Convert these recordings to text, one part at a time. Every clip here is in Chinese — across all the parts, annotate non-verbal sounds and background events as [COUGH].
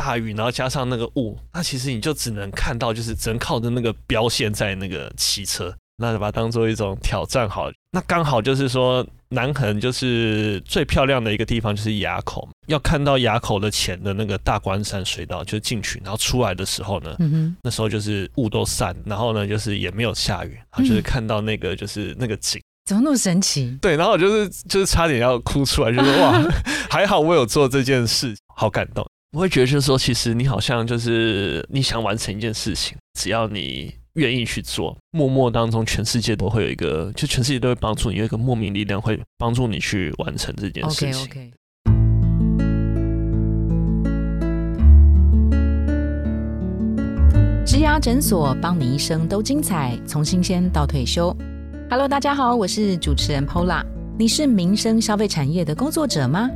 大雨，然后加上那个雾，那其实你就只能看到，就是只能靠着那个标线在那个骑车，那就把它当做一种挑战好了。那刚好就是说，南横就是最漂亮的一个地方，就是垭口，要看到垭口的前的那个大关山水道，就进去，然后出来的时候呢，嗯哼，那时候就是雾都散，然后呢就是也没有下雨，然后就是看到那个就是那个景。怎么那么神奇？对，然后我就是就是差点要哭出来，就是哇，[LAUGHS] 还好我有做这件事，好感动。我会觉得就是说，其实你好像就是你想完成一件事情，只要你愿意去做，默默当中全世界都会有一个，就全世界都会帮助你，有一个莫名力量会帮助你去完成这件事情 OK 情。OK，植牙诊所帮你一生都精彩，从新鲜到退休。Hello，大家好，我是主持人 Pola。你是民生消费产业的工作者吗？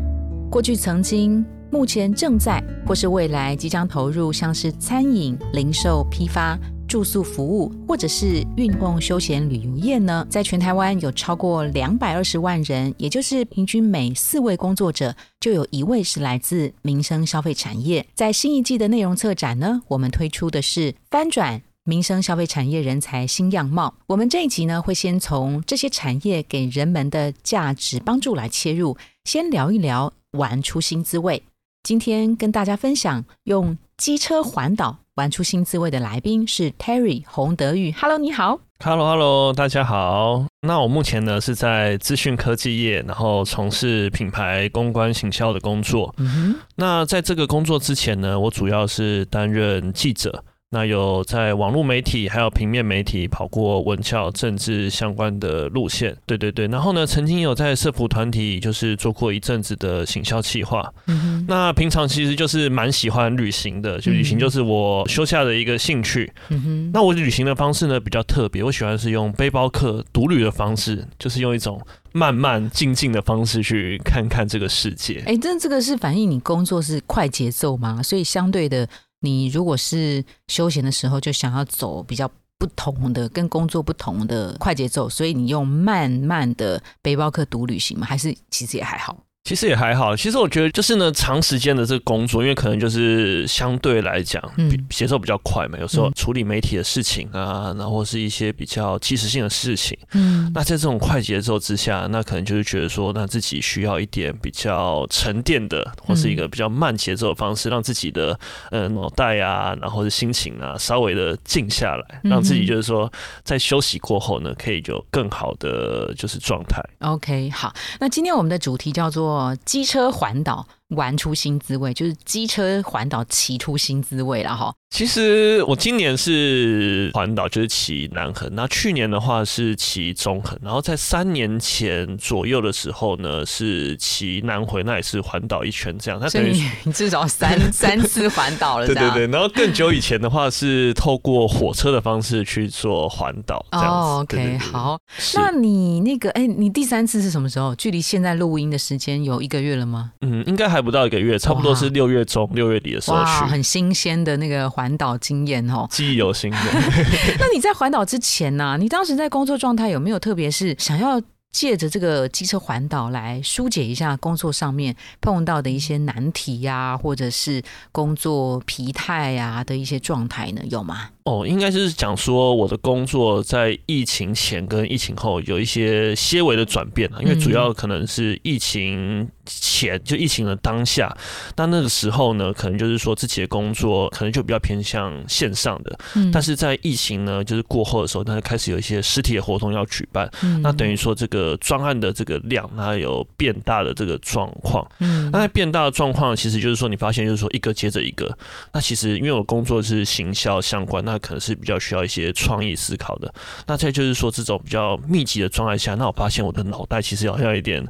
过去曾经、目前正在，或是未来即将投入，像是餐饮、零售、批发、住宿服务，或者是运动休闲旅游业呢？在全台湾有超过两百二十万人，也就是平均每四位工作者就有一位是来自民生消费产业。在新一季的内容策展呢，我们推出的是翻转。民生消费产业人才新样貌，我们这一集呢会先从这些产业给人们的价值帮助来切入，先聊一聊玩出新滋味。今天跟大家分享用机车环岛玩出新滋味的来宾是 Terry 洪德玉。Hello，你好。Hello Hello，大家好。那我目前呢是在资讯科技业，然后从事品牌公关行销的工作。嗯哼，那在这个工作之前呢，我主要是担任记者。那有在网络媒体还有平面媒体跑过文教、政治相关的路线，对对对。然后呢，曾经有在社服团体就是做过一阵子的行销企划。嗯哼，那平常其实就是蛮喜欢旅行的，就旅行就是我休假的一个兴趣。嗯哼，那我旅行的方式呢比较特别，我喜欢是用背包客独旅的方式，就是用一种慢慢静静的方式去看看这个世界。哎，这这个是反映你工作是快节奏吗？所以相对的，你如果是休闲的时候，就想要走比较不同的、跟工作不同的快节奏，所以你用慢慢的背包客独旅行吗？还是其实也还好？其实也还好，其实我觉得就是呢，长时间的这个工作，因为可能就是相对来讲，嗯。比节奏比较快嘛，有时候嗯。处理媒体的事情啊，然后是一些比较即时性的事情。嗯。那在这种快节奏之下，那可能就是觉得说，那自己需要一点比较沉淀的，或是一个比较慢节奏的方式，让自己的呃脑袋啊，然后是心情啊，稍微的静下来，嗯。让自己就是说，在休息过后呢，可以有更好的就是状态。OK，好，那今天我们的主题叫做机车环岛玩出新滋味，就是机车环岛骑出新滋味了哈。其实我今年是环岛，就是骑南横。那去年的话是骑中横，然后在三年前左右的时候呢，是骑南回，那也是环岛一圈这样。那等于你你至少三 [LAUGHS] 三次环岛了，对对对，然后更久以前的话是透过火车的方式去做环岛。哦，OK，对对对好。那你那个，哎，你第三次是什么时候？距离现在录音的时间有一个月了吗？嗯，应该还不到一个月，差不多是六月中、六月底的时候，去，很新鲜的那个环岛经验哦。记忆犹新的。[LAUGHS] 那你在环岛之前呢、你当时在工作状态有没有特别是想要借着这个机车环岛来疏解一下工作上面碰到的一些难题呀、或者是工作疲态呀、的一些状态呢？有吗？哦，应该就是讲说我的工作在疫情前跟疫情后有一些些微的转变啊，因为主要可能是疫情前就疫情的当下，那那个时候呢，可能就是说自己的工作可能就比较偏向线上的，嗯但是在疫情呢就是过后的时候，那就开始有一些实体的活动要举办，嗯那等于说这个专案的这个量，它有变大的这个状况。嗯那在变大的状况，其实就是说，你发现就是说一个接着一个。那其实因为我工作是行销相关，那可能是比较需要一些创意思考的。那再就是说，这种比较密集的状态下，那我发现我的脑袋其实好像有一点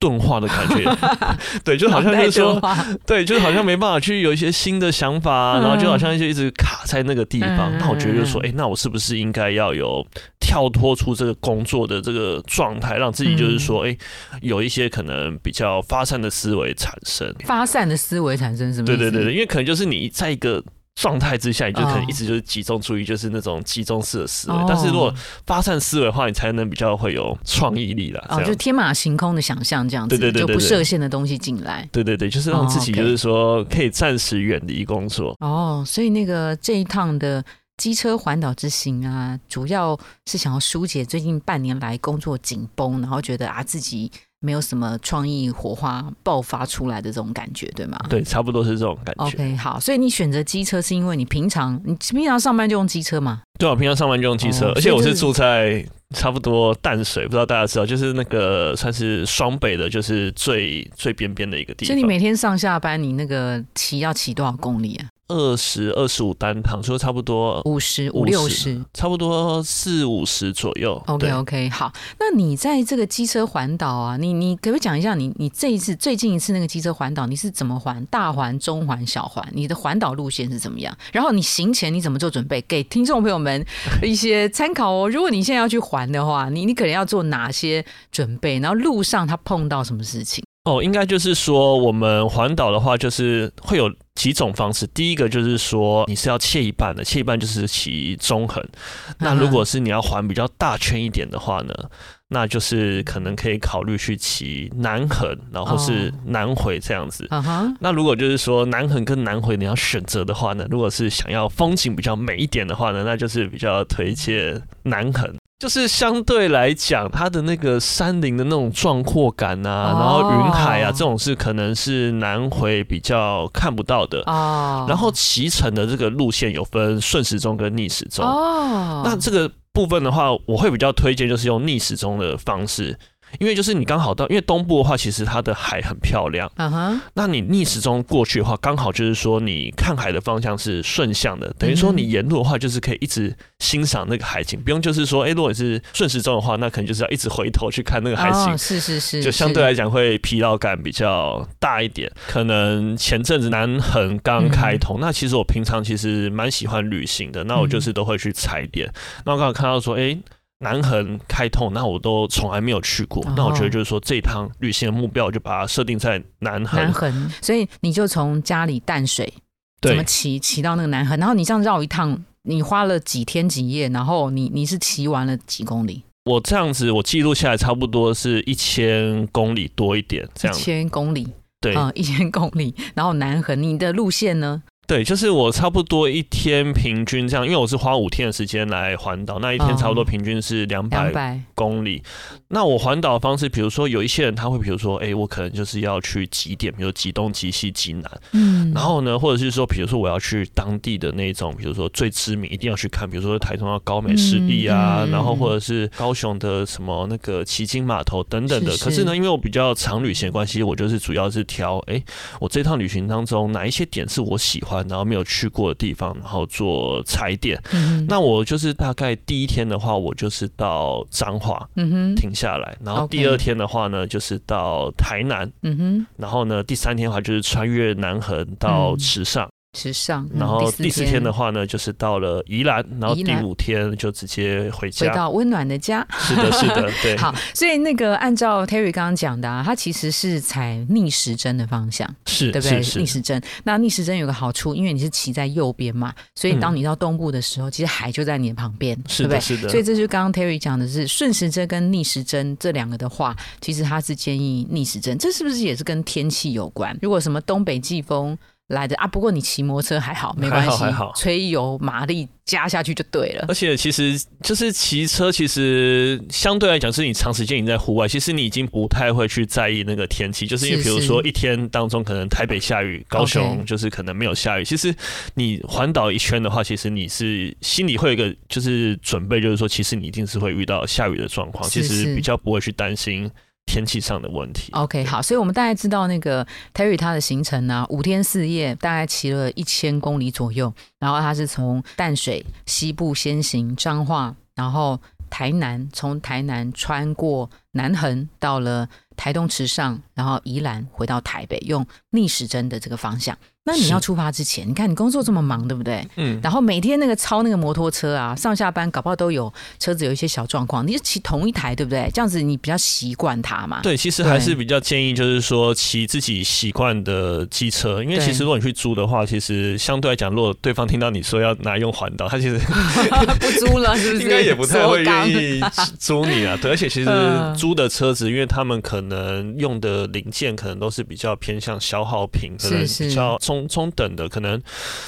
钝化的感觉。[LAUGHS] 对，就好像就是说，对，就是好像没办法去有一些新的想法然后就好像就一直卡在那个地方。嗯那我觉得就是说，嗯哎、那我是不是应该要有跳脱出这个工作的这个状态，让自己就是说，哎、有一些可能比较发散的思维产生。发散的思维产生什么？对对对对，因为可能就是你在一个状态之下，你就可能哦一直就是集中注意，就是那种集中式的思维。哦但是如果发散思维的话，你才能比较会有创意力啦。哦，就天马行空的想象这样子，就不对对对对对设限的东西进来。对对对，就是让自己就是说可以暂时远离工作。哦，所以那个这一趟的机车环岛之行啊，主要是想要疏解最近半年来工作紧绷，然后觉得啊自己没有什么创意火花爆发出来的这种感觉，对吗？对，差不多是这种感觉。OK，好，所以你选择机车是因为你平常你平常上班就用机车吗？对啊，平常上班就用机车，哦而且我是住在差不多淡水，不知道大家知道，就是那个算是双北的，就是最最边边的一个地方。所以你每天上下班，你那个骑要骑多少公里啊？二十二十五单趟，所以差不多五十五六十。差不多四五十左右。OK OK，好，那你在这个机车环岛啊，你你可不可以讲一下你你这一次最近一次那个机车环岛你是怎么环？大环、中环、小环，你的环岛路线是怎么样？然后你行前你怎么做准备？给听众朋友们一些参考哦。如果你现在要去环的话，你你可能要做哪些准备？然后路上他碰到什么事情？哦，应该就是说，我们环岛的话，就是会有几种方式。第一个就是说，你是要切一半的，切一半就是骑中横。那如果是你要环比较大圈一点的话呢，那就是可能可以考虑去骑南横，然后是南回这样子。那如果就是说南横跟南回你要选择的话呢，如果是想要风景比较美一点的话呢，那就是比较推荐南横。就是相对来讲，它的那个山林的那种壮阔感啊，哦然后云海啊，这种是可能是南回比较看不到的。哦，然后骑乘的这个路线有分顺时钟跟逆时钟。哦，那这个部分的话，我会比较推荐就是用逆时钟的方式，因为就是你刚好到，因为东部的话，其实它的海很漂亮。嗯哼，那你逆时钟过去的话，刚好就是说你看海的方向是顺向的，等于说你沿路的话就是可以一直欣赏那个海景，不用就是说，哎、如果你是顺时钟的话，那可能就是要一直回头去看那个海景。哦，是是是，就相对来讲会疲劳感比较大一点，可能前阵子南横刚开通，那其实我平常其实蛮喜欢旅行的，那我就是都会去踩点。那我刚好看到说，哎、南横开通，那我都从来没有去过。哦那我觉得就是说，这一趟旅行的目标，我就把它设定在南横。南横，所以你就从家里淡水怎么对，骑骑到那个南横，然后你这样绕一趟，你花了几天几夜，然后你你是骑完了几公里？我这样子，我记录下来差不多是一千公里多一点，这样一。千公里，对、嗯，一千公里，然后南横，你的路线呢？对，就是我差不多一天平均这样，因为我是花五天的时间来环岛，那一天差不多平均是两百公里。那我环岛的方式，比如说有一些人他会，比如说，哎、我可能就是要去极点，比如极东、极西、极南。嗯然后呢，或者是说，比如说我要去当地的那种，比如说最知名一定要去看，比如说台中的高美湿地啊，嗯嗯然后或者是高雄的什么那个旗津码头等等的。是是可是呢，因为我比较长旅行的关系，我就是主要是挑，哎、我这趟旅行当中哪一些点是我喜欢，然后没有去过的地方，然后做踩点。嗯那我就是大概第一天的话，我就是到彰化。嗯哼，停下来，然后第二天的话呢，就是到台南，嗯哼，然后呢，第三天的话就是穿越南横到嗯池上，时尚，嗯然后第第四天的话呢，就是到了宜兰，然后第五天就直接回家回。到温暖的家。是的，是的，对，[LAUGHS] 好，所以那个按照 Terry 刚刚讲的啊，它其实是采逆时针的方向，是对不对？逆时针，那逆时针有个好处，因为你是骑在右边嘛，所以当你到东部的时候，其实海就在你的旁边，是的，对不对？是的，所以这就是刚刚 Terry 讲的是顺时针跟逆时针这两个的话，其实他是建议逆时针，这是不是也是跟天气有关？如果什么东北季风来的。啊，不过你骑摩托车还好，没关系还好还好，吹油马力加下去就对了。而且其实就是骑车，其实相对来讲是你长时间你在户外，其实你已经不太会去在意那个天气，就是因为是比如说一天当中可能台北下雨，高雄就是可能没有下雨。其实你环岛一圈的话，其实你是心里会有一个就是准备，就是说其实你一定是会遇到下雨的状况，是。其实比较不会去担心天气上的问题。OK，好，所以我们大概知道那个 Terry 他的行程呢、五天四夜，大概骑了一千公里左右，然后他是从淡水西部先行彰化，然后台南，从台南穿过南横到了台东池上，然后宜兰回到台北，用逆时针的这个方向。那你要出发之前，你看你工作这么忙，对不对？嗯，然后每天那个超那个摩托车啊，上下班搞不好都有车子有一些小状况，你就骑同一台，对不对？这样子你比较习惯它嘛。对，其实还是比较建议，就是说骑自己习惯的机车，因为其实如果你去租的话，其实相对来讲，如果对方听到你说要拿用环岛，他其实 [LAUGHS] 不租了是不是？应该也不太会愿意租你啊。对，而且其实嗯租的车子，因为他们可能用的零件可能都是比较偏向消耗品，可能比较中中等的，可能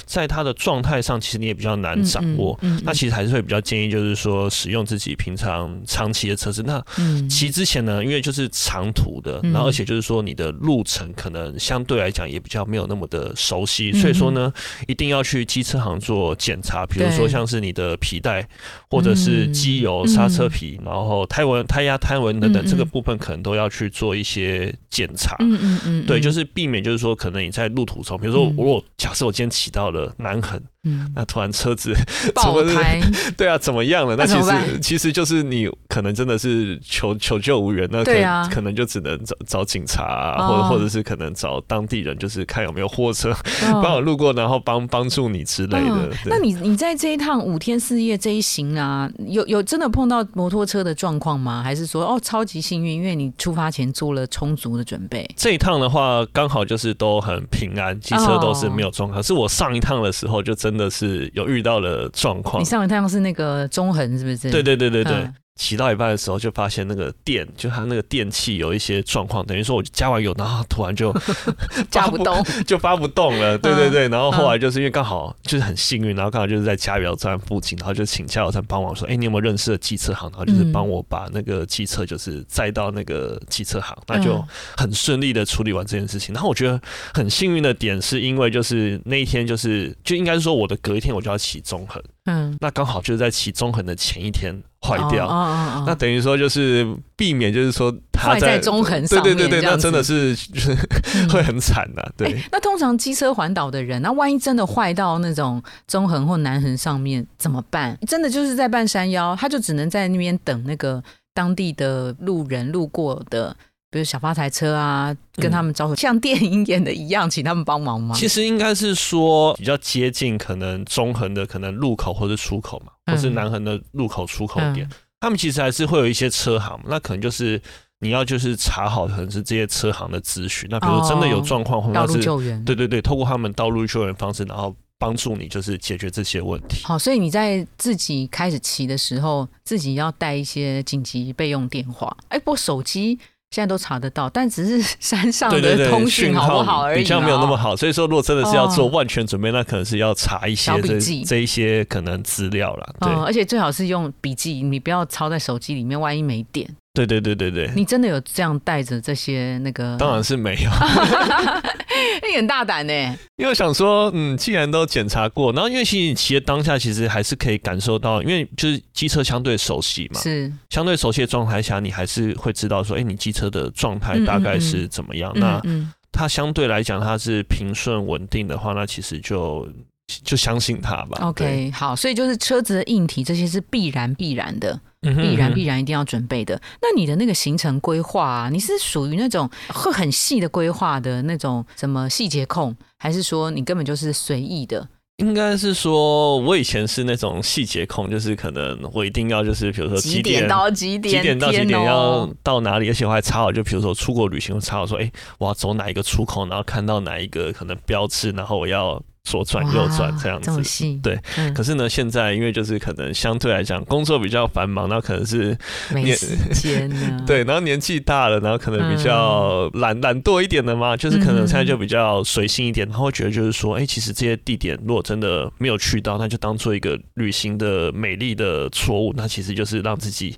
在它的状态上，其实你也比较难掌握。嗯嗯嗯。那其实还是会比较建议，就是说使用自己平常长期的车子。那嗯。骑之前呢，因为就是长途的，嗯然后而且就是说你的路程可能相对来讲也比较没有那么的熟悉，嗯所以说呢，一定要去机车行做检查，比如说像是你的皮带或者是机油、嗯刹车皮，然后胎纹、胎压、胎纹等等，这个部分可能都要去做一些检查。嗯嗯嗯，对，嗯。就是避免，就是说，可能你在路途中，比如说，我如果假设我今天骑到了南横，嗯那突然车子爆 [LAUGHS] 怎么胎，[LAUGHS] 对啊，怎么样了？那其实其实就是你可能真的是求求救无援，那可能、对啊可能就只能找找警察、啊，哦或者或者是可能找当地人，就是看有没有货车 [LAUGHS] 帮我哦路过，然后帮帮助你之类的。嗯那你你在这一趟五天四夜这一行啊，有有真的碰到摩托车的状况吗？还是说哦超级幸运，因为你出发前做了充足的准备？这一趟的话，刚好就是都很平安，机车都是没有状哦况。可是我上一趟的时候，就真的是有遇到了状况你。上一趟是那个中横是不是？对对对对对，嗯骑到一半的时候，就发现那个电，就它那个电器有一些状况，等于说我加完油，然后突然就 [LAUGHS] 加不动，[LAUGHS] 就发不动了，对对嗯对。然后后来就是因为刚好就是很幸运，然后刚好就是在加油站附近，然后就请加油站帮忙说，哎，你有没有认识的机车行？然后就是嗯帮我把那个机车就是载到那个机车行，那就嗯很顺利的处理完这件事情。然后我觉得很幸运的点是因为就是那一天就是就应该是说我的隔一天我就要骑中横，嗯，那刚好就是在骑中横的前一天坏掉。哦哦哦哦那等于说就是避免，就是说他坏在中横上对对对对，那真的是就是 [LAUGHS] 嗯会很惨的、对。哎那通常机车环岛的人，那万一真的坏到那种中横或南横上面怎么办？真的就是在半山腰，他就只能在那边等那个当地的路人路过的，比如小发财车啊，跟他们招呼，像电影演的一样，请他们帮忙吗？其实应该是说比较接近可能中横的可能入口或者出口嘛，嗯或是南横的入口出口点，嗯他们其实还是会有一些车行，那可能就是你要就是查好可能是这些车行的资讯，那比如真的有状况，或道者是路救援。对对对，透过他们道路救援方式，然后帮助你就是解决这些问题。好，所以你在自己开始骑的时候，自己要带一些紧急备用电话。哎，不过手机现在都查得到，但只是山上的通讯好不号好而已，比较没有那么。好，所以说如果真的是要做哦万全准备，那可能是要查一些这这一些可能资料啦。对、嗯，而且最好是用笔记，你不要抄在手机里面，万一没电。对对对对对，你真的有这样带着这些那个？当然是没有。[LAUGHS] 你很大胆呢。因为我想说，嗯，既然都检查过，然后因为其实你骑的当下，其实还是可以感受到，因为就是机车相对熟悉嘛，是，相对熟悉的状态下，你还是会知道说，哎、你机车的状态大概是怎么样。那嗯嗯，它相对来讲，它是平顺稳定的话，那其实就就相信他吧。OK，好，所以就是车子的硬体这些是必然必然的，必然必然一定要准备的。那你的那个行程规划啊，你是属于那种会很细的规划的那种什么细节控，还是说你根本就是随意的？应该是说，我以前是那种细节控，就是可能我一定要就是比如说几点到几点？几点到几点要哦到哪里，而且我还查好，就比如说出国旅行，我查好说，哎、我要走哪一个出口，然后看到哪一个可能标志，然后我要左转右转这样子。对，嗯，可是呢，现在因为就是可能相对来讲工作比较繁忙，那可能是你没时间。[LAUGHS] 对，然后年纪大了，然后可能比较懒懒惰一点的嘛，就是可能现在就比较随性一点，然后会觉得就是说，哎、其实这些地点如果真的没有去到，那就当做一个旅行的美丽的错误，那其实就是让自己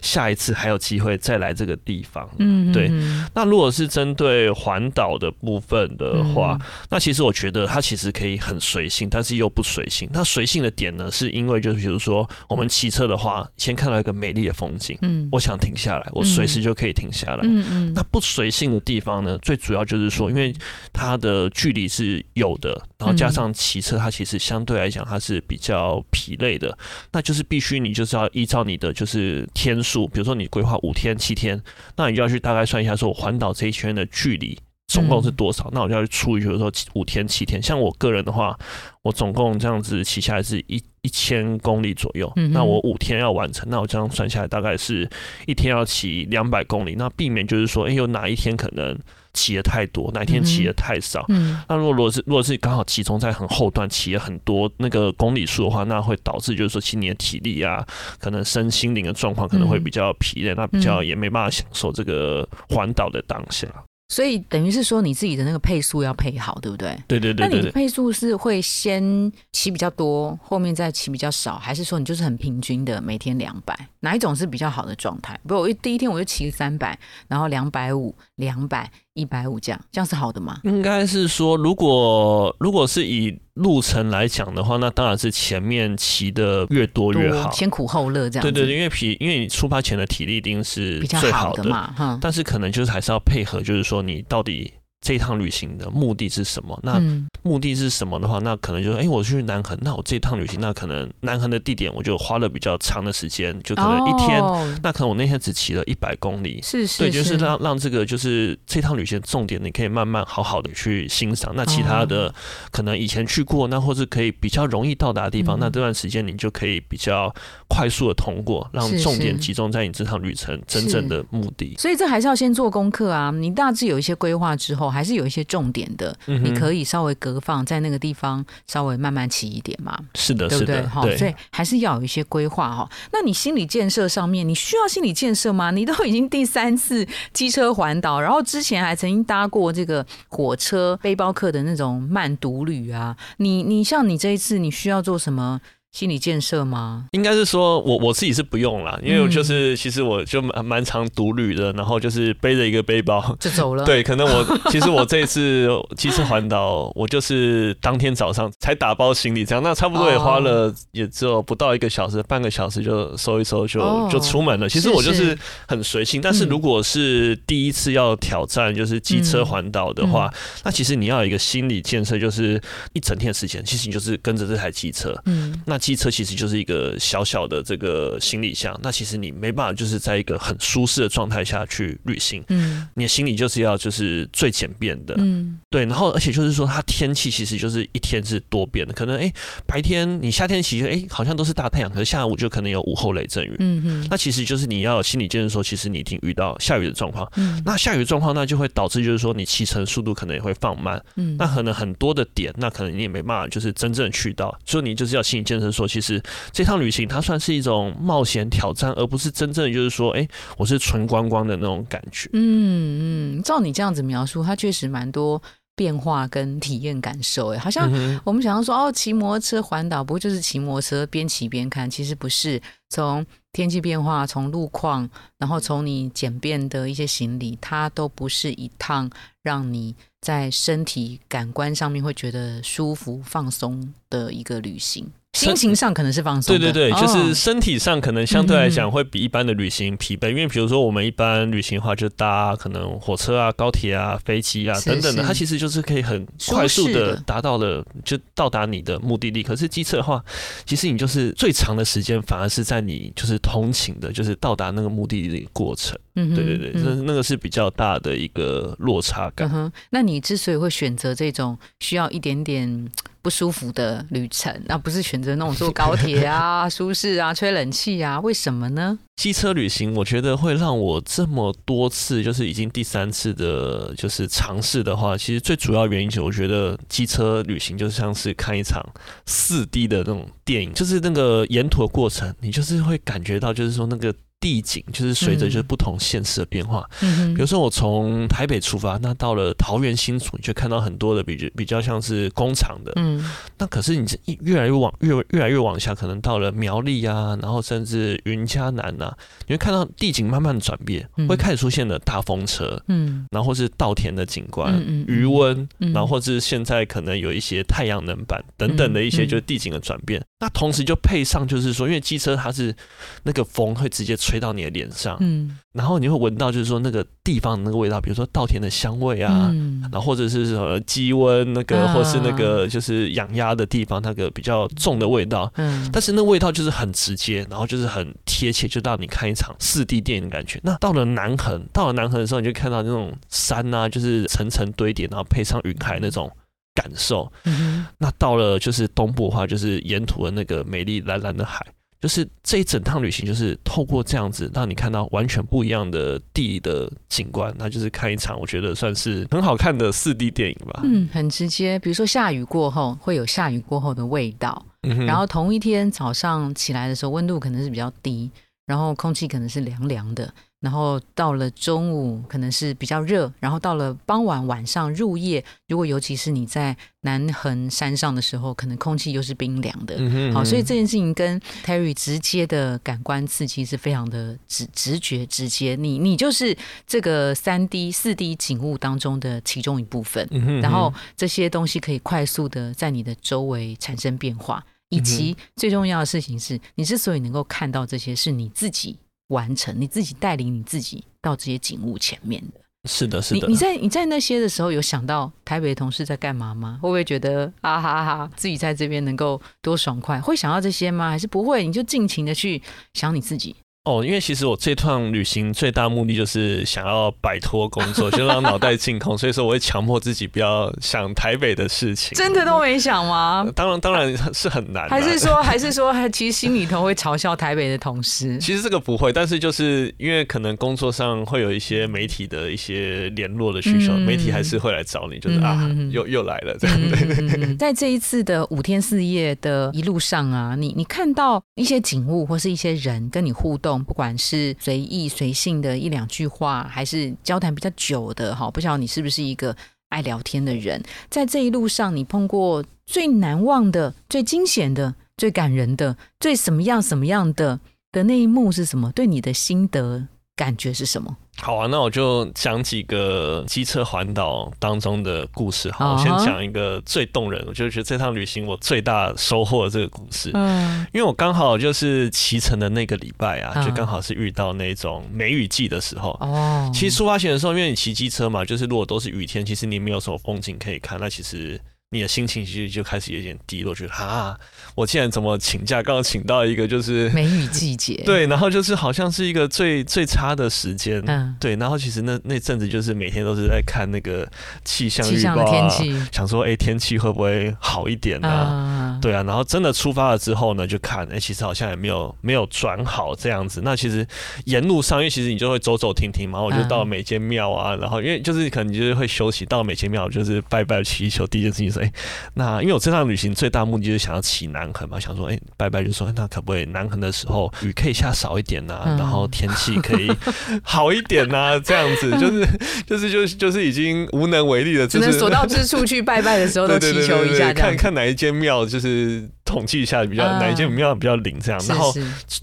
下一次还有机会再来这个地方。嗯，嗯，对嗯那如果是针对环岛的部分的话，嗯那其实我觉得它其实可以很随性，但是又不随性。那随性的点呢，是因为就是比如说我们骑车的话，先看到一个美丽的风景，嗯，我想停下来，我随时就可以停下来。嗯嗯，那不随性的地方呢，最主要就是说，因为它的距离是有的，然后加上骑车，它其实相对来讲它是比较疲累的，那就是必须你就是要依照你的就是天数，比如说你规划五天七天，那你就要去大概算一下，说我环岛这一圈的距离。总共是多少？那我就要去除以，比如说五天、七天。像我个人的话，我总共这样子骑下来是一一千公里左右。那我五天要完成，那我这样算下来大概是一天要骑两百公里。那避免就是说，哎，有哪一天可能骑的太多，哪一天骑的太少。那如果如果是如果是刚好集中在很后段骑了很多那个公里数的话，那会导致就是说，其实你的体力啊，可能身心灵的状况可能会比较疲累，那比较也没办法享受这个环岛的当下。所以等于是说你自己的那个配速要配好，对不对？对对对。那你的配速是会先骑比较多，后面再骑比较少，还是说你就是很平均的每天两百？哪一种是比较好的状态？不，我第一天我就骑三百，然后两百五、两百、一百五这样，这样是好的吗？应该是说，如果如果是以路程来讲的话，那当然是前面骑的越多越好，先苦后乐这样。对对对，因为皮因为你出发前的体力一定是比较好的嘛，哈但是可能就是还是要配合，就是说你到底。这一趟旅行的目的是什么？那目的是什么的话，那可能就是哎，我去南横，那我这一趟旅行，那可能南横的地点我就花了比较长的时间，就可能一天。那可能我那天只骑了一百公里，是是，对，就是让让这个就是这趟旅行重点，你可以慢慢好好的去欣赏。那其他的可能以前去过，那或是可以比较容易到达的地方，那这段时间你就可以比较快速的通过，让重点集中在你这趟旅程真正的目的。所以这还是要先做功课啊，你大致有一些规划之后。还是有一些重点的，你可以稍微隔放在那个地方，稍微慢慢骑一点嘛。是的，对不对，哈，所以还是要有一些规划哈。那你心理建设上面，你需要心理建设吗？你都已经第三次机车环岛，然后之前还曾经搭过这个火车背包客的那种慢独旅啊。你你像你这一次，你需要做什么？心理建设吗？应该是说，我我自己是不用啦，因为我就是其实我就蛮蛮常独旅的，然后就是背着一个背包 [LAUGHS] 就走了。对，可能我 [LAUGHS] 其实我这次机车环岛，我就是当天早上才打包行李这样，那差不多也花了也只有不到一个小时，半个小时就收一收就就出门了。其实我就是很随性，但是如果是第一次要挑战就是机车环岛的话，那其实你要有一个心理建设，就是一整天的时间，其实你就是跟着这台机车，嗯，那。机车其实就是一个小小的这个行李箱，那其实你没办法就是在一个很舒适的状态下去旅行，嗯，你的行李就是要就是最简便的，嗯，对，然后而且就是说它天气其实就是一天是多变的，可能哎白天你夏天其实哎好像都是大太阳，可是下午就可能有午后雷阵雨，嗯嗯，那其实就是你要有心理建设说，其实你已经遇到下雨的状况，嗯，那下雨状况那就会导致就是说你骑乘速度可能也会放慢，嗯，那可能很多的点，那可能你也没办法就是真正去到，所以你就是要心理建设。说其实这趟旅行它算是一种冒险挑战，而不是真正就是说，哎，我是纯观光的那种感觉。嗯嗯，照你这样子描述，它确实蛮多变化跟体验感受。哎，好像我们想要说，哦，骑摩托车环岛，不过就是骑摩托车边骑边看，其实不是。从天气变化，从路况，然后从你简便的一些行李，它都不是一趟让你。在身体感官上面会觉得舒服放松的一个旅行。心情上可能是放松，对对对，就是身体上可能相对来讲会比一般的旅行疲惫，因为比如说我们一般旅行的话，就搭可能火车啊、高铁啊、飞机啊等等的，它其实就是可以很快速的达到了，就到达你的目的地。可是机车的话，其实你就是最长的时间反而是在你就是通勤的，就是到达那个目的地的过程。嗯，对对对，那那个是比较大的一个落差感。那你之所以会选择这种需要一点点。不舒服的旅程，[LAUGHS] 那不是选择那种坐高铁啊、[LAUGHS] 舒适啊、吹冷气啊？为什么呢？机车旅行，我觉得会让我这么多次，就是已经第三次的，就是尝试的话，其实最主要原因就是，我觉得机车旅行就像是看一场四 D 的那种电影，就是那个沿途的过程，你就是会感觉到，就是说那个。地景就是随着就是不同县市的变化，比如说我从台北出发，那到了桃园新竹，你就看到很多的比较比较像是工厂的，嗯，那可是你这越来越往越越来越往下，可能到了苗栗啊，然后甚至云嘉南呐，你会看到地景慢慢的转变，会开始出现了大风车，嗯，然后是稻田的景观，余温，然后或是现在可能有一些太阳能板等等的一些就是地景的转变，那同时就配上就是说，因为机车它是那个风会直接。吹到你的脸上，嗯。然后你会闻到就是说那个地方的那个味道，比如说稻田的香味啊，嗯。然后或者是什么鸡瘟那个，啊。或是那个就是养鸭的地方那个比较重的味道。嗯。但是那味道就是很直接，然后就是很贴切，就让你看一场四 D 电影的感觉。那到了南横，到了南横的时候，你就看到那种山啊，就是层层堆叠，然后配上云海那种感受。嗯那到了就是东部的话，就是沿途的那个美丽蓝蓝的海，就是这一整趟旅行，就是透过这样子让你看到完全不一样的地的景观，那就是看一场我觉得算是很好看的四 D 电影吧。嗯，很直接。比如说下雨过后会有下雨过后的味道，然后同一天早上起来的时候温度可能是比较低，然后空气可能是凉凉的，然后到了中午可能是比较热，然后到了傍晚晚上入夜，如果尤其是你在南横山上的时候，可能空气又是冰凉的。嗯哼好，所以这件事情跟 Terry 直接的感官刺激是非常的直直觉直接，你你就是这个三 D 四 D 景物当中的其中一部分。嗯哼然后这些东西可以快速的在你的周围产生变化，以及最重要的事情是，你之所以能够看到这些，是你自己完成，你自己带领你自己到这些景物前面的。是的，是的你你，在你在那些的时候，有想到台北的同事在干嘛吗？会不会觉得啊哈哈，自己在这边能够多爽快？会想到这些吗？还是不会？你就尽情的去想你自己。哦，因为其实我这趟旅行最大目的就是想要摆脱工作，就让脑袋净空，[LAUGHS] 所以说我会强迫自己不要想台北的事情。真的都没想吗？当然，当然是很难啊。还是说，还是说，其实心里头会嘲笑台北的同事？[LAUGHS] 其实这个不会，但是就是因为可能工作上会有一些媒体的一些联络的需求，嗯媒体还是会来找你，就是啊又又来了这样。嗯嗯嗯嗯在这一次的五天四夜的一路上啊，你你看到一些景物或是一些人跟你互动，不管是随意随性的一两句话，还是交谈比较久的哈，不晓得你是不是一个爱聊天的人。在这一路上，你碰过最难忘的、最惊险的、最感人的、最什么样什么样的的那一幕是什么？对你的心得感觉是什么？好啊，那我就讲几个机车环岛当中的故事。好，我先讲一个最动人，我就觉得这趟旅行我最大收获的这个故事。嗯因为我刚好就是骑乘的那个礼拜啊，嗯就刚好是遇到那种梅雨季的时候。哦，其实出发前的时候，因为你骑机车嘛，就是如果都是雨天，其实你没有什么风景可以看，那其实你的心情其实就开始有点低落，觉得啊，我竟然怎么请假，刚好请到一个就是梅雨季节，，[LAUGHS] 对，然后就是好像是一个最最差的时间，嗯，对，然后其实那那阵子就是每天都是在看那个气象预报、啊，天气想说哎、天气会不会好一点呢、啊，对啊，然后真的出发了之后呢，就看，哎、其实好像也没有没有转好这样子。那其实沿路上，因为其实你就会走走停停嘛，我就到每间庙啊，然后因为就是可能你就是会休息，到每间庙就是拜拜祈求。第一件事情是，哎、那因为我这趟旅行最大目的就是想要骑南横嘛，想说，哎、拜拜就说，哎那可不可以南横的时候雨可以下少一点呐、嗯。然后天气可以 [LAUGHS] 好一点呐、这样子就是就是就是就是已经无能为力了，只能所到之处去拜拜的时候都祈求一下，看看哪一间庙就是统计一下比较、嗯。哪一间庙比较灵这样。然后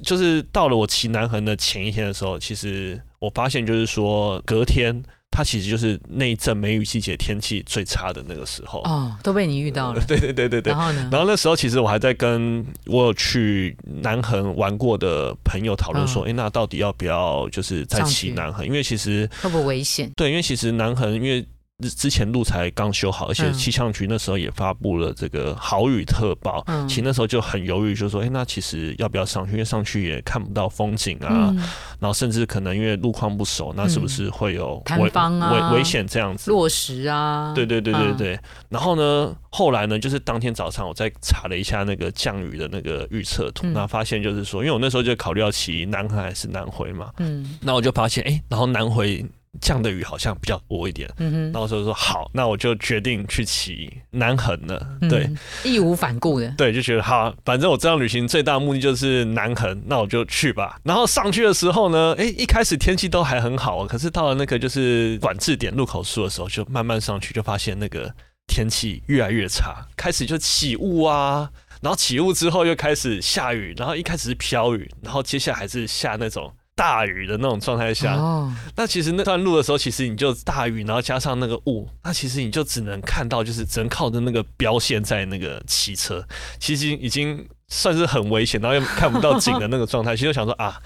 就是到了我骑南横的前一天的时候，其实我发现就是说隔天它其实就是那一阵梅雨季节天气最差的那个时候。哦，都被你遇到了，[LAUGHS] 对对对对对然。后呢？然后那时候其实我还在跟我有去南横玩过的朋友讨论说，嗯哎、那到底要不要就是再骑南横？因为其实会不会危险？对，因为其实南横因为之之前路才刚修好，而且嗯。气象局那时候也发布了这个豪雨特报，嗯。其实那时候就很犹豫，就说，哎、那其实要不要上去？因为上去也看不到风景啊，嗯，然后甚至可能因为路况不熟，那是不是会有坍危危危险这样子？落石啊，对对对对嗯。对。然后呢，后来呢，就是当天早上我再查了一下那个降雨的那个预测图，嗯。那发现就是说，因为我那时候就考虑要骑南横还是南回嘛，嗯。那我就发现，哎、然后南回降的雨好像比较多一点。嗯哼，然后所以说好，那我就决定去骑南横了。嗯对义无反顾的，对，就觉得好，反正我这趟旅行最大的目的就是南横，那我就去吧。然后上去的时候呢，哎，一开始天气都还很好，可是到了那个就是管制点入口处的时候，就慢慢上去，就发现那个天气越来越差，开始就起雾啊。然后起雾之后又开始下雨，然后一开始是飘雨，然后接下来还是下那种大雨的那种状态下，哦，那其实那段路的时候，其实你就大雨，然后加上那个雾，那其实你就只能看到，就是只能靠着那个标线在那个骑车，其实已经算是很危险，然后又看不到景的那个状态。其实我想说啊，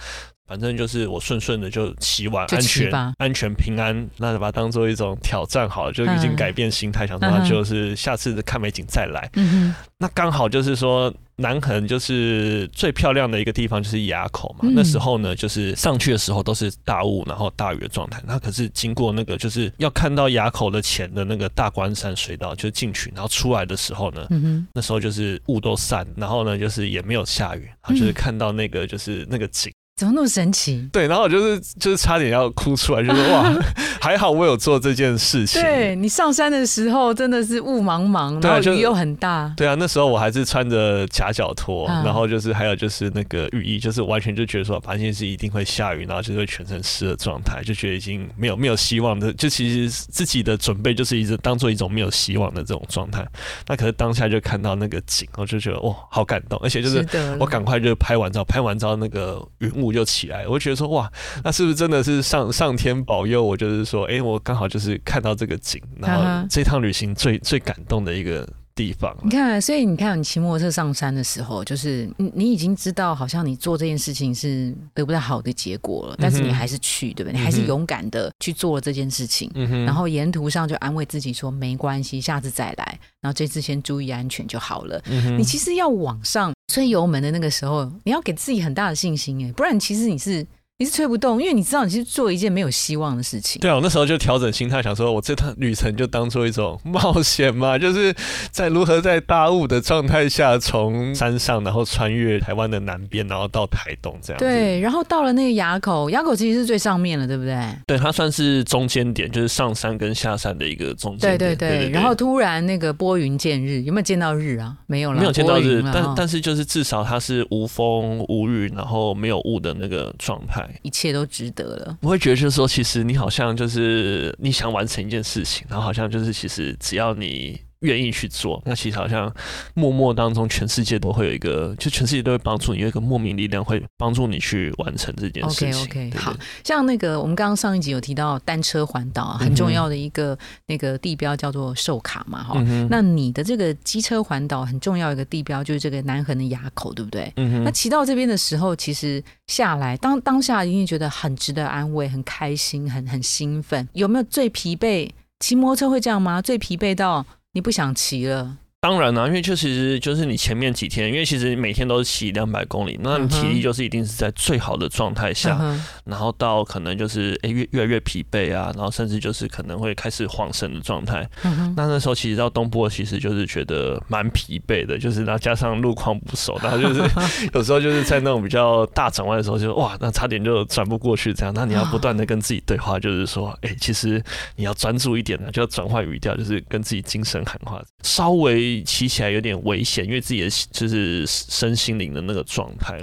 反正就是我顺顺的就骑完，安全安全平安，那就把它当做一种挑战好了，就已经嗯改变心态，想说就是下次看美景再来。嗯那刚好就是说，南横就是最漂亮的一个地方，就是垭口嘛。嗯那时候呢，就是上去的时候都是大雾，然后大雨的状态。那可是经过那个，就是要看到垭口的前的那个大关山隧道，就进去，然后出来的时候呢，那时候就是雾都散，然后呢，就是也没有下雨，然后就是看到那个就是那个景。怎么那么神奇？对，然后我就是就是差点要哭出来，就是哇，[LAUGHS] 还好我有做这件事情。对你上山的时候真的是雾茫茫，然后雨又很大，对啊，那时候我还是穿着夹脚拖，嗯然后就是还有就是那个雨衣，就是完全就觉得说，反正是一定会下雨，然后就是会全身湿的状态，就觉得已经没有没有希望的，就其实自己的准备就是一直当做一种没有希望的这种状态。那可是当下就看到那个景，我就觉得哇，好感动，而且就是我赶快就拍完照，拍完照那个云雾就起来，我就觉得说哇，那是不是真的是上上天保佑我？就是说，哎、我刚好就是看到这个景，然后这趟旅行最最感动的一个地方。你看，所以你看，你骑摩托车上山的时候，就是你你已经知道，好像你做这件事情是得不到好的结果了，但是你还是去，对不对？你还是勇敢的去做了这件事情。嗯然后沿途上就安慰自己说没关系，下次再来。然后这次先注意安全就好了。嗯你其实要往上吹油门的那个时候，你要给自己很大的信心哎，不然其实你是你是吹不动，因为你知道你是做一件没有希望的事情。对啊，我那时候就调整心态，想说我这趟旅程就当做一种冒险嘛，就是在如何在大雾的状态下，从山上然后穿越台湾的南边，然后到台东这样。对，然后到了那个垭口，垭口其实是最上面了，对不对？对，它算是中间点，就是上山跟下山的一个中对间点。对对，然后突然那个拨云见日，有没有见到日啊？没有了，没有见到日但但是就是至少它是无风无雨，然后没有雾的那个状态。一切都值得了。我会觉得就是说，其实你好像就是你想完成一件事情，然后好像就是其实只要你愿意去做，那其实好像默默当中全世界都会有一个，就全世界都会帮助你，有一个莫名力量会帮助你去完成这件事 OK 情。OK，对对好像那个我们刚刚上一集有提到单车环岛啊，很重要的一个那个地标叫做寿卡嘛，哈、嗯，那你的这个机车环岛很重要一个地标就是这个南横的垭口，对不对？嗯哼，那骑到这边的时候，其实下来当当下一定觉得很值得安慰，很开心，很很兴奋。有没有最疲惫？骑摩托车会这样吗？最疲惫到你不想骑了？当然啦、因为就其实就是你前面几天，因为其实每天都是骑两百公里，那你体力就是一定是在最好的状态下，嗯然后到可能就是诶越越来越疲惫啊，然后甚至就是可能会开始晃神的状态。那那时候其实到东坡，其实就是觉得蛮疲惫的，就是那加上路况不熟，然后就是 [LAUGHS] 有时候就是在那种比较大转弯的时候就，哇，那差点就转不过去这样。那你要不断的跟自己对话，就是说，哎、其实你要专注一点呢，就要转换语调，就是跟自己精神喊话，稍微骑起来有点危险，因为自己的就是身心灵的那个状态。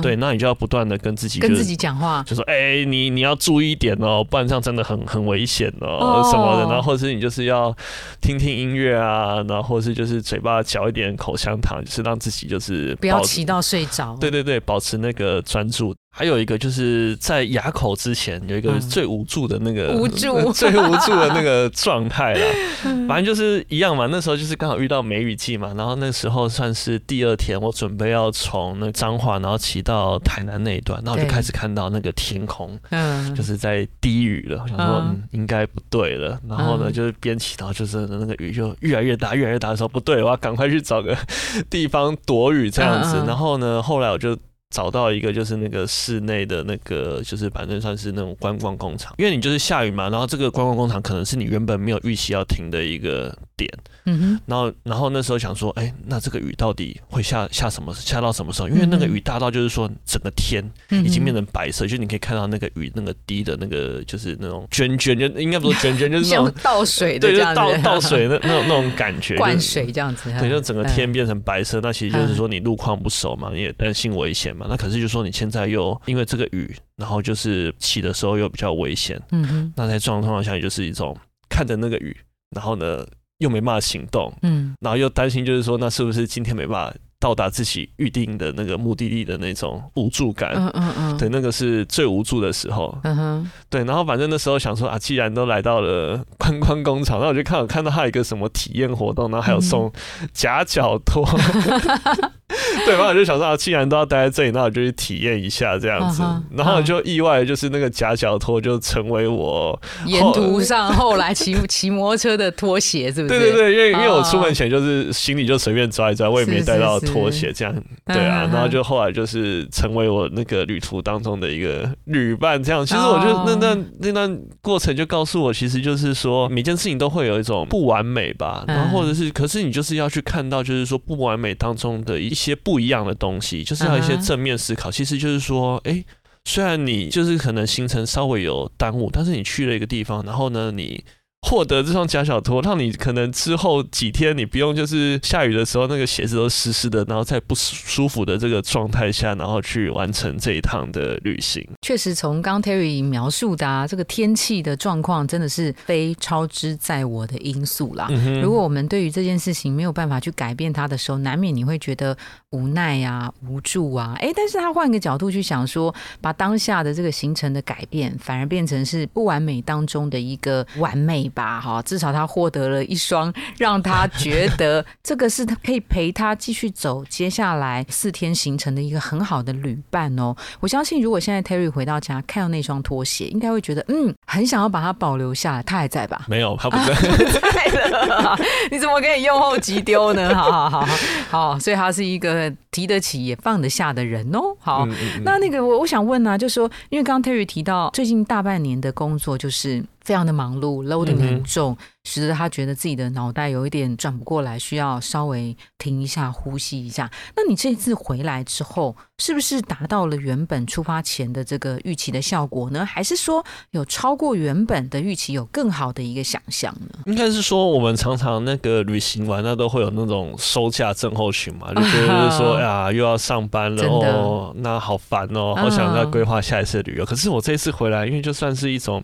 对，那你就要不断的跟自己、跟自己讲话。就说：“哎、你你要注意一点哦，不然这样真的很很危险哦，什么的。然后或者是你就是要听听音乐啊，然后或者是就是嘴巴嚼一点口香糖，就是让自己就是不要骑到睡着。对对对，保持那个专注。还有一个就是在垭口之前有一个嗯最无助的那个、无助 [LAUGHS] 最无助的那个状态啦。[LAUGHS] 反正就是一样嘛，那时候就是刚好遇到梅雨季嘛，然后那时候算是第二天，我准备要从那彰化，然后骑到台南那一段，然后我就开始看到那个天空。嗯，就是在低雨了，我想说嗯嗯应该不对了，然后呢嗯就是边骑到就是那个雨就越来越大越来越大的时候不对，我要赶快去找个 [LAUGHS] 地方躲雨这样子然后呢后来我就。找到一个就是那个室内的那个，就是反正算是那种观光工厂，因为你就是下雨嘛，然后这个观光工厂可能是你原本没有预期要停的一个点，嗯哼，然后然后那时候想说，哎，那这个雨到底会下下什么下到什么时候？因为那个雨大到就是说整个天已经变成白色，就你可以看到那个雨那个滴的那个就是那种涓涓，就应该不是涓涓，就是那像种倒水的对，就倒倒水那 [LAUGHS] 那种那种感觉，灌水这样子。对，就整个天嗯变成白色，那其实就是说你路况不熟嘛，你也担心危险嘛。那可是就说你现在又因为这个雨，然后就是起的时候又比较危险，嗯哼，那在状况下就是一种看着那个雨，然后呢又没办法行动，嗯。然后又担心就是说那是不是今天没办法到达自己预定的那个目的地的那种无助感。嗯嗯嗯，对，那个是最无助的时候。嗯哼，对，然后反正那时候想说啊，既然都来到了观光工厂，那我就看我看到他有一个什么体验活动，然后还有送夹脚拖，[LAUGHS] 对，然后我就想说，啊，既然都要待在这里，那我就去体验一下这样子嗯。然后就意外，就是那个夹脚拖就成为我沿途上后来骑 [LAUGHS] 骑摩托车的拖鞋，是不是？对对对，因为因为我出哦门前就是行李就随便抓一抓，我也没带到是是拖鞋，这样对啊嗯，然后就后来就是成为我那个旅途当中的一个旅伴，这样。其实我觉得那哦段那段过程就告诉我，其实就是说每件事情都会有一种不完美吧，嗯然后或者是，可是你就是要去看到，就是说不完美当中的一些不一样的东西，就是要一些正面思考。其实就是说，哎。虽然你就是可能行程稍微有耽误，但是你去了一个地方，然后呢，你获得这双假小拖，让你可能之后几天你不用就是下雨的时候那个鞋子都湿湿的，然后在不舒服的这个状态下，然后去完成这一趟的旅行。确实，从刚 Terry 描述的啊，这个天气的状况真的是非超之在我的因素啦。嗯如果我们对于这件事情没有办法去改变它的时候，难免你会觉得无奈啊、无助啊。哎，但是他换个角度去想说，把当下的这个行程的改变，反而变成是不完美当中的一个完美吧，哈。至少他获得了一双让他觉得 [LAUGHS] 这个是他可以陪他继续走接下来四天行程的一个很好的旅伴哦。我相信，如果现在 Terry 回到家看到那双拖鞋，应该会觉得嗯，很想要把它保留下来。他还在吧？没有，他不在。在了，[LAUGHS] 你怎么可以用后即丢呢？好好好好，所以他是一个提得起也放得下的人哦。好，嗯嗯嗯那那个我我想问啊，就说因为刚刚 Terry 提到最近大半年的工作就是非常的忙碌，loading 很重，使得他觉得自己的脑袋有一点转不过来，需要稍微停一下，呼吸一下。那你这次回来之后，是不是达到了原本出发前的这个预期的效果呢？还是说有超过原本的预期，有更好的一个想象呢？应该是说，我们常常那个旅行完，那都会有那种收假症候群嘛，[LAUGHS] 就觉得就是说，哎呀，又要上班了真的哦，那好烦哦，好想再规划下一次旅游。可是我这一次回来，因为就算是一种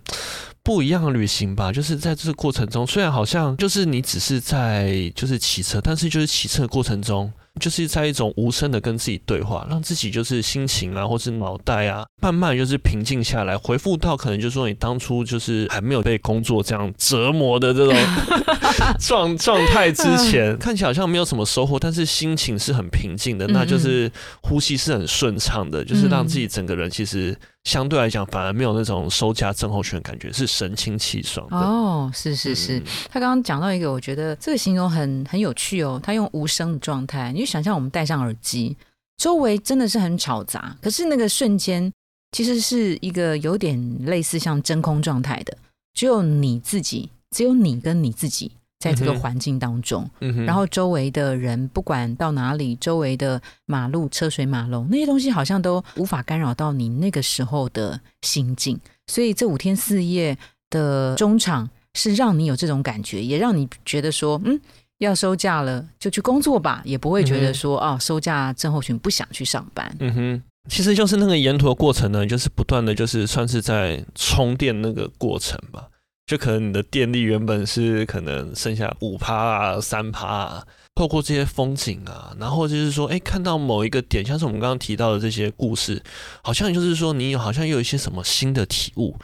不一样的旅行吧，就是在这个过程中，虽然好像就是你只是在就是骑车，但是就是骑车的过程中。就是在一种无声的跟自己对话，让自己就是心情啊，或是脑袋啊，慢慢就是平静下来，回复到可能就是说你当初就是还没有被工作这样折磨的这种 [LAUGHS] 状状态之前，看起来好像没有什么收获，但是心情是很平静的，嗯那就是呼吸是很顺畅的，就是让自己整个人其实相对来讲反而没有那种收家症候群的感觉，是神清气爽的。哦，是是是，嗯他刚刚讲到一个，我觉得这个形容很很有趣哦。他用无声的状态，你就想象我们戴上耳机，周围真的是很吵杂，可是那个瞬间其实是一个有点类似像真空状态的，只有你自己，只有你跟你自己在这个环境当中，嗯然后周围的人不管到哪里，周围的马路、车水马龙那些东西好像都无法干扰到你那个时候的心境。所以这五天四夜的中场是让你有这种感觉，也让你觉得说，嗯，要收假了就去工作吧，也不会觉得说，哦，收假症候群不想去上班。嗯哼，其实就是那个沿途的过程呢，就是不断的就是算是在充电那个过程吧。就可能你的电力原本是可能剩下五趴啊、三趴啊，透过这些风景啊，然后就是说，哎，看到某一个点，像是我们刚刚提到的这些故事，好像就是说你好像又有一些什么新的体悟。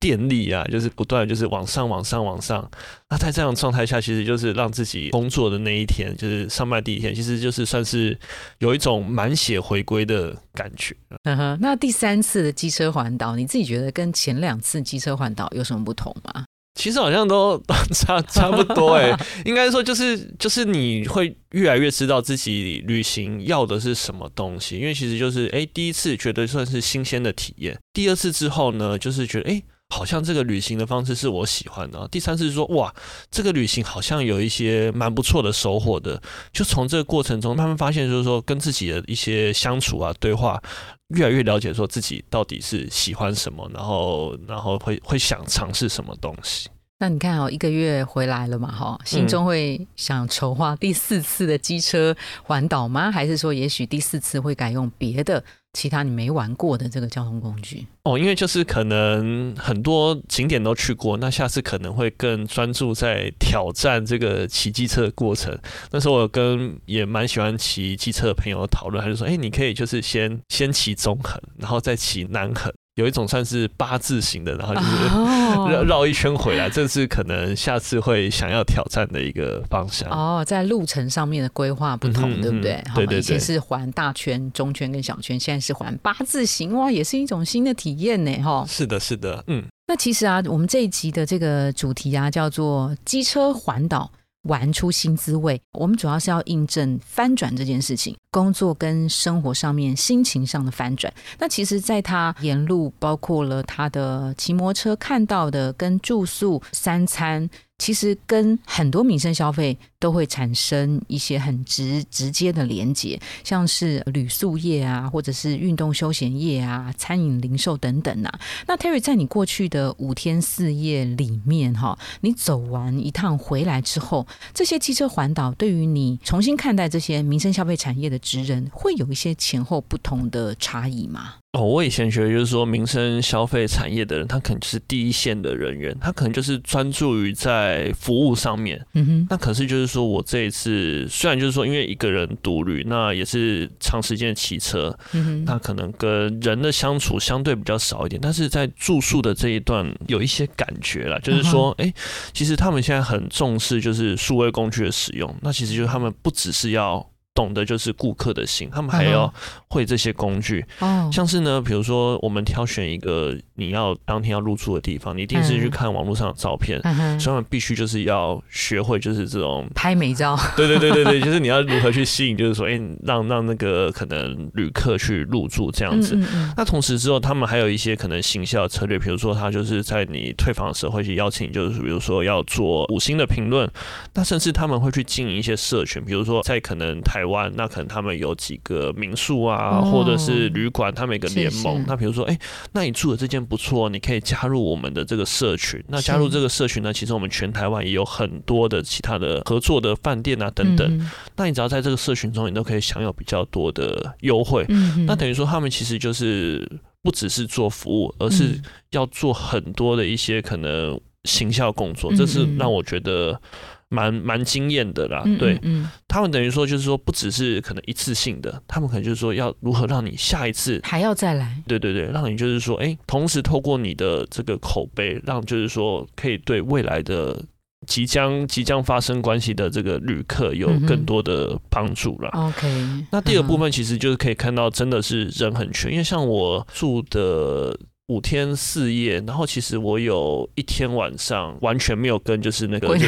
电力啊，就是不断就是往上、往上、往上。那在这样的状态下，其实就是让自己工作的那一天，就是上班第一天，其实就是算是有一种满血回归的感觉。嗯哼，那第三次的机车环岛，你自己觉得跟前两次机车环岛有什么不同吗？其实好像都都 [LAUGHS] 差差不多哎，应该说就是就是你会越来越知道自己旅行要的是什么东西，因为其实就是哎第一次觉得算是新鲜的体验，第二次之后呢，就是觉得哎。好像这个旅行的方式是我喜欢的。第三次说，哇，这个旅行好像有一些蛮不错的收获的。就从这个过程中慢慢发现，就是说跟自己的一些相处啊、对话，越来越了解说自己到底是喜欢什么，然后然后会会想尝试什么东西。那你看哦，一个月回来了嘛，哈，心中会想筹划第四次的机车环岛吗？还是说，也许第四次会改用别的其他你没玩过的这个交通工具？哦，因为就是可能很多景点都去过，那下次可能会更专注在挑战这个骑机车的过程。那时候我跟也蛮喜欢骑机车的朋友讨论，他就说：“哎、你可以就是先先骑中横，然后再骑南横。”有一种算是八字形的，然后就是绕绕一圈回来，这是可能下次会想要挑战的一个方向。哦，在路程上面的规划不同，对不对？对对对，以前是环大圈、中圈跟小圈，现在是环八字形，哇，也是一种新的体验呢，哈。是的，是的，嗯。那其实啊，我们这一集的这个主题啊，叫做机车环岛。玩出新滋味，我们主要是要印证翻转这件事情，工作跟生活上面心情上的翻转。那其实，在他沿路，包括了他的骑摩托车看到的，跟住宿、三餐。其实跟很多民生消费都会产生一些很直直接的连接，像是旅宿业啊，或者是运动休闲业啊，餐饮零售等等啊。那 Terry 在你过去的五天四夜里面，哈，你走完一趟回来之后，这些汽车环岛对于你重新看待这些民生消费产业的职人，会有一些前后不同的差异吗？哦，我以前觉得就是说，民生消费产业的人，他可能就是第一线的人员，他可能就是专注于在服务上面。嗯哼。那可是就是说我这一次，虽然就是说，因为一个人独旅，那也是长时间骑车，嗯哼，那可能跟人的相处相对比较少一点，但是在住宿的这一段有一些感觉了，就是说，哎，其实他们现在很重视就是数位工具的使用，那其实就是他们不只是要。懂得就是顾客的心，他们还要会这些工具，像是呢，比如说我们挑选一个你要当天要入住的地方，你一定是去看网络上的照片，所以他们必须就是要学会就是这种拍美照，对对对对对，[LAUGHS] 就是你要如何去吸引，就是说，哎，让让那个可能旅客去入住这样子。那同时之后，他们还有一些可能行销策略，比如说他就是在你退房的时候会去邀请，就是比如说要做五星的评论，那甚至他们会去经营一些社群，比如说在可能台。台湾那可能他们有几个民宿啊，或者是旅馆，他们一个联盟。那比如说，哎，那你住的这间不错，你可以加入我们的这个社群。那加入这个社群呢，其实我们全台湾也有很多的其他的合作的饭店啊等等。那你只要在这个社群中，你都可以享有比较多的优惠。那等于说，他们其实就是不只是做服务，而是要做很多的一些可能行销工作。这是让我觉得。蛮蛮惊艳的啦，对，他们等于说就是说不只是可能一次性的，他们可能就是说要如何让你下一次还要再来，对对对，让你就是说，哎，同时透过你的这个口碑，让就是说可以对未来的即将即将发生关系的这个旅客有更多的帮助了。OK，那第二部分其实就是可以看到真的是人很全，因为像我住的。五天四夜，然后其实我有一天晚上完全没有跟就是那个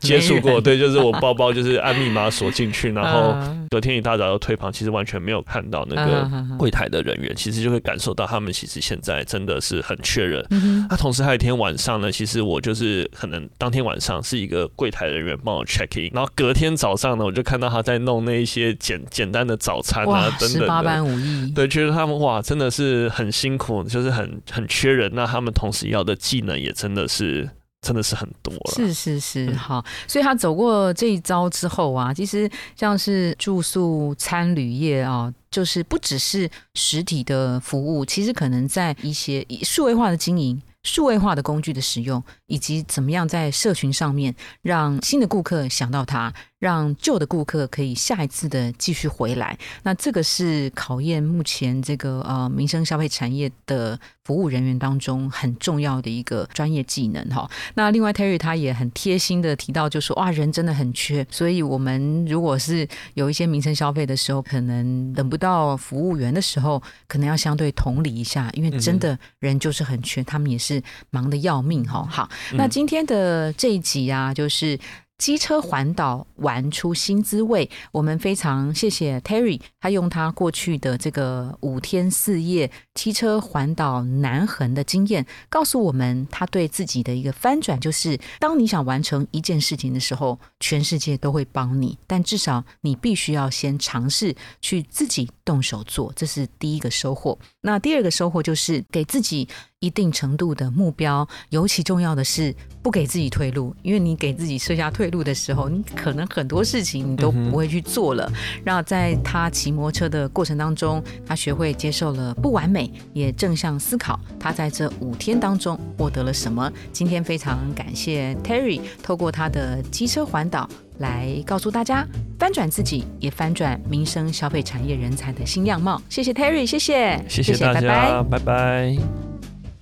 接触过，对，就是我包包就是按密码锁进去，[LAUGHS] 然后隔天一大早要退房，其实完全没有看到那个柜台的人员，其实就会感受到他们其实现在真的是很缺人。那同时还有一天晚上呢，其实我就是可能当天晚上是一个柜台人员帮我 check in，然后隔天早上呢，我就看到他在弄那一些简简单的早餐啊等等八般武艺，对，觉得他们哇真的是很辛苦，就。是很很缺人，那他们同时要的技能也真的是真的是很多了。是是是，好，所以他走过这一招之后啊，其实像是住宿、餐旅业啊，就是不只是实体的服务，其实可能在一些数位化的经营。数位化的工具的使用，以及怎么样在社群上面让新的顾客想到它，让旧的顾客可以下一次的继续回来，那这个是考验目前这个呃民生消费产业的服务人员当中很重要的一个专业技能哈。那另外 Terry 他也很贴心的提到，就说哇人真的很缺，所以我们如果是有一些民生消费的时候，可能等不到服务员的时候，可能要相对同理一下，因为真的人就是很缺，他们也是。忙得要命哈，好，那今天的这一集啊，就是机车环岛玩出新滋味。我们非常谢谢 Terry，他用他过去的这个五天四夜机车环岛南横的经验，告诉我们他对自己的一个翻转，就是当你想完成一件事情的时候，全世界都会帮你，但至少你必须要先尝试去自己动手做，这是第一个收获。那第二个收获就是给自己。一定程度的目标，尤其重要的是不给自己退路，因为你给自己设下退路的时候，你可能很多事情你都不会去做了。然后在他骑摩托车的过程当中，他学会接受了不完美，也正向思考他在这五天当中获得了什么。今天非常感谢 Terry，透过他的机车环岛。来告诉大家翻转自己，也翻转民生消费产业人才的新样貌。谢谢 Terry，谢谢，谢谢大家，拜拜。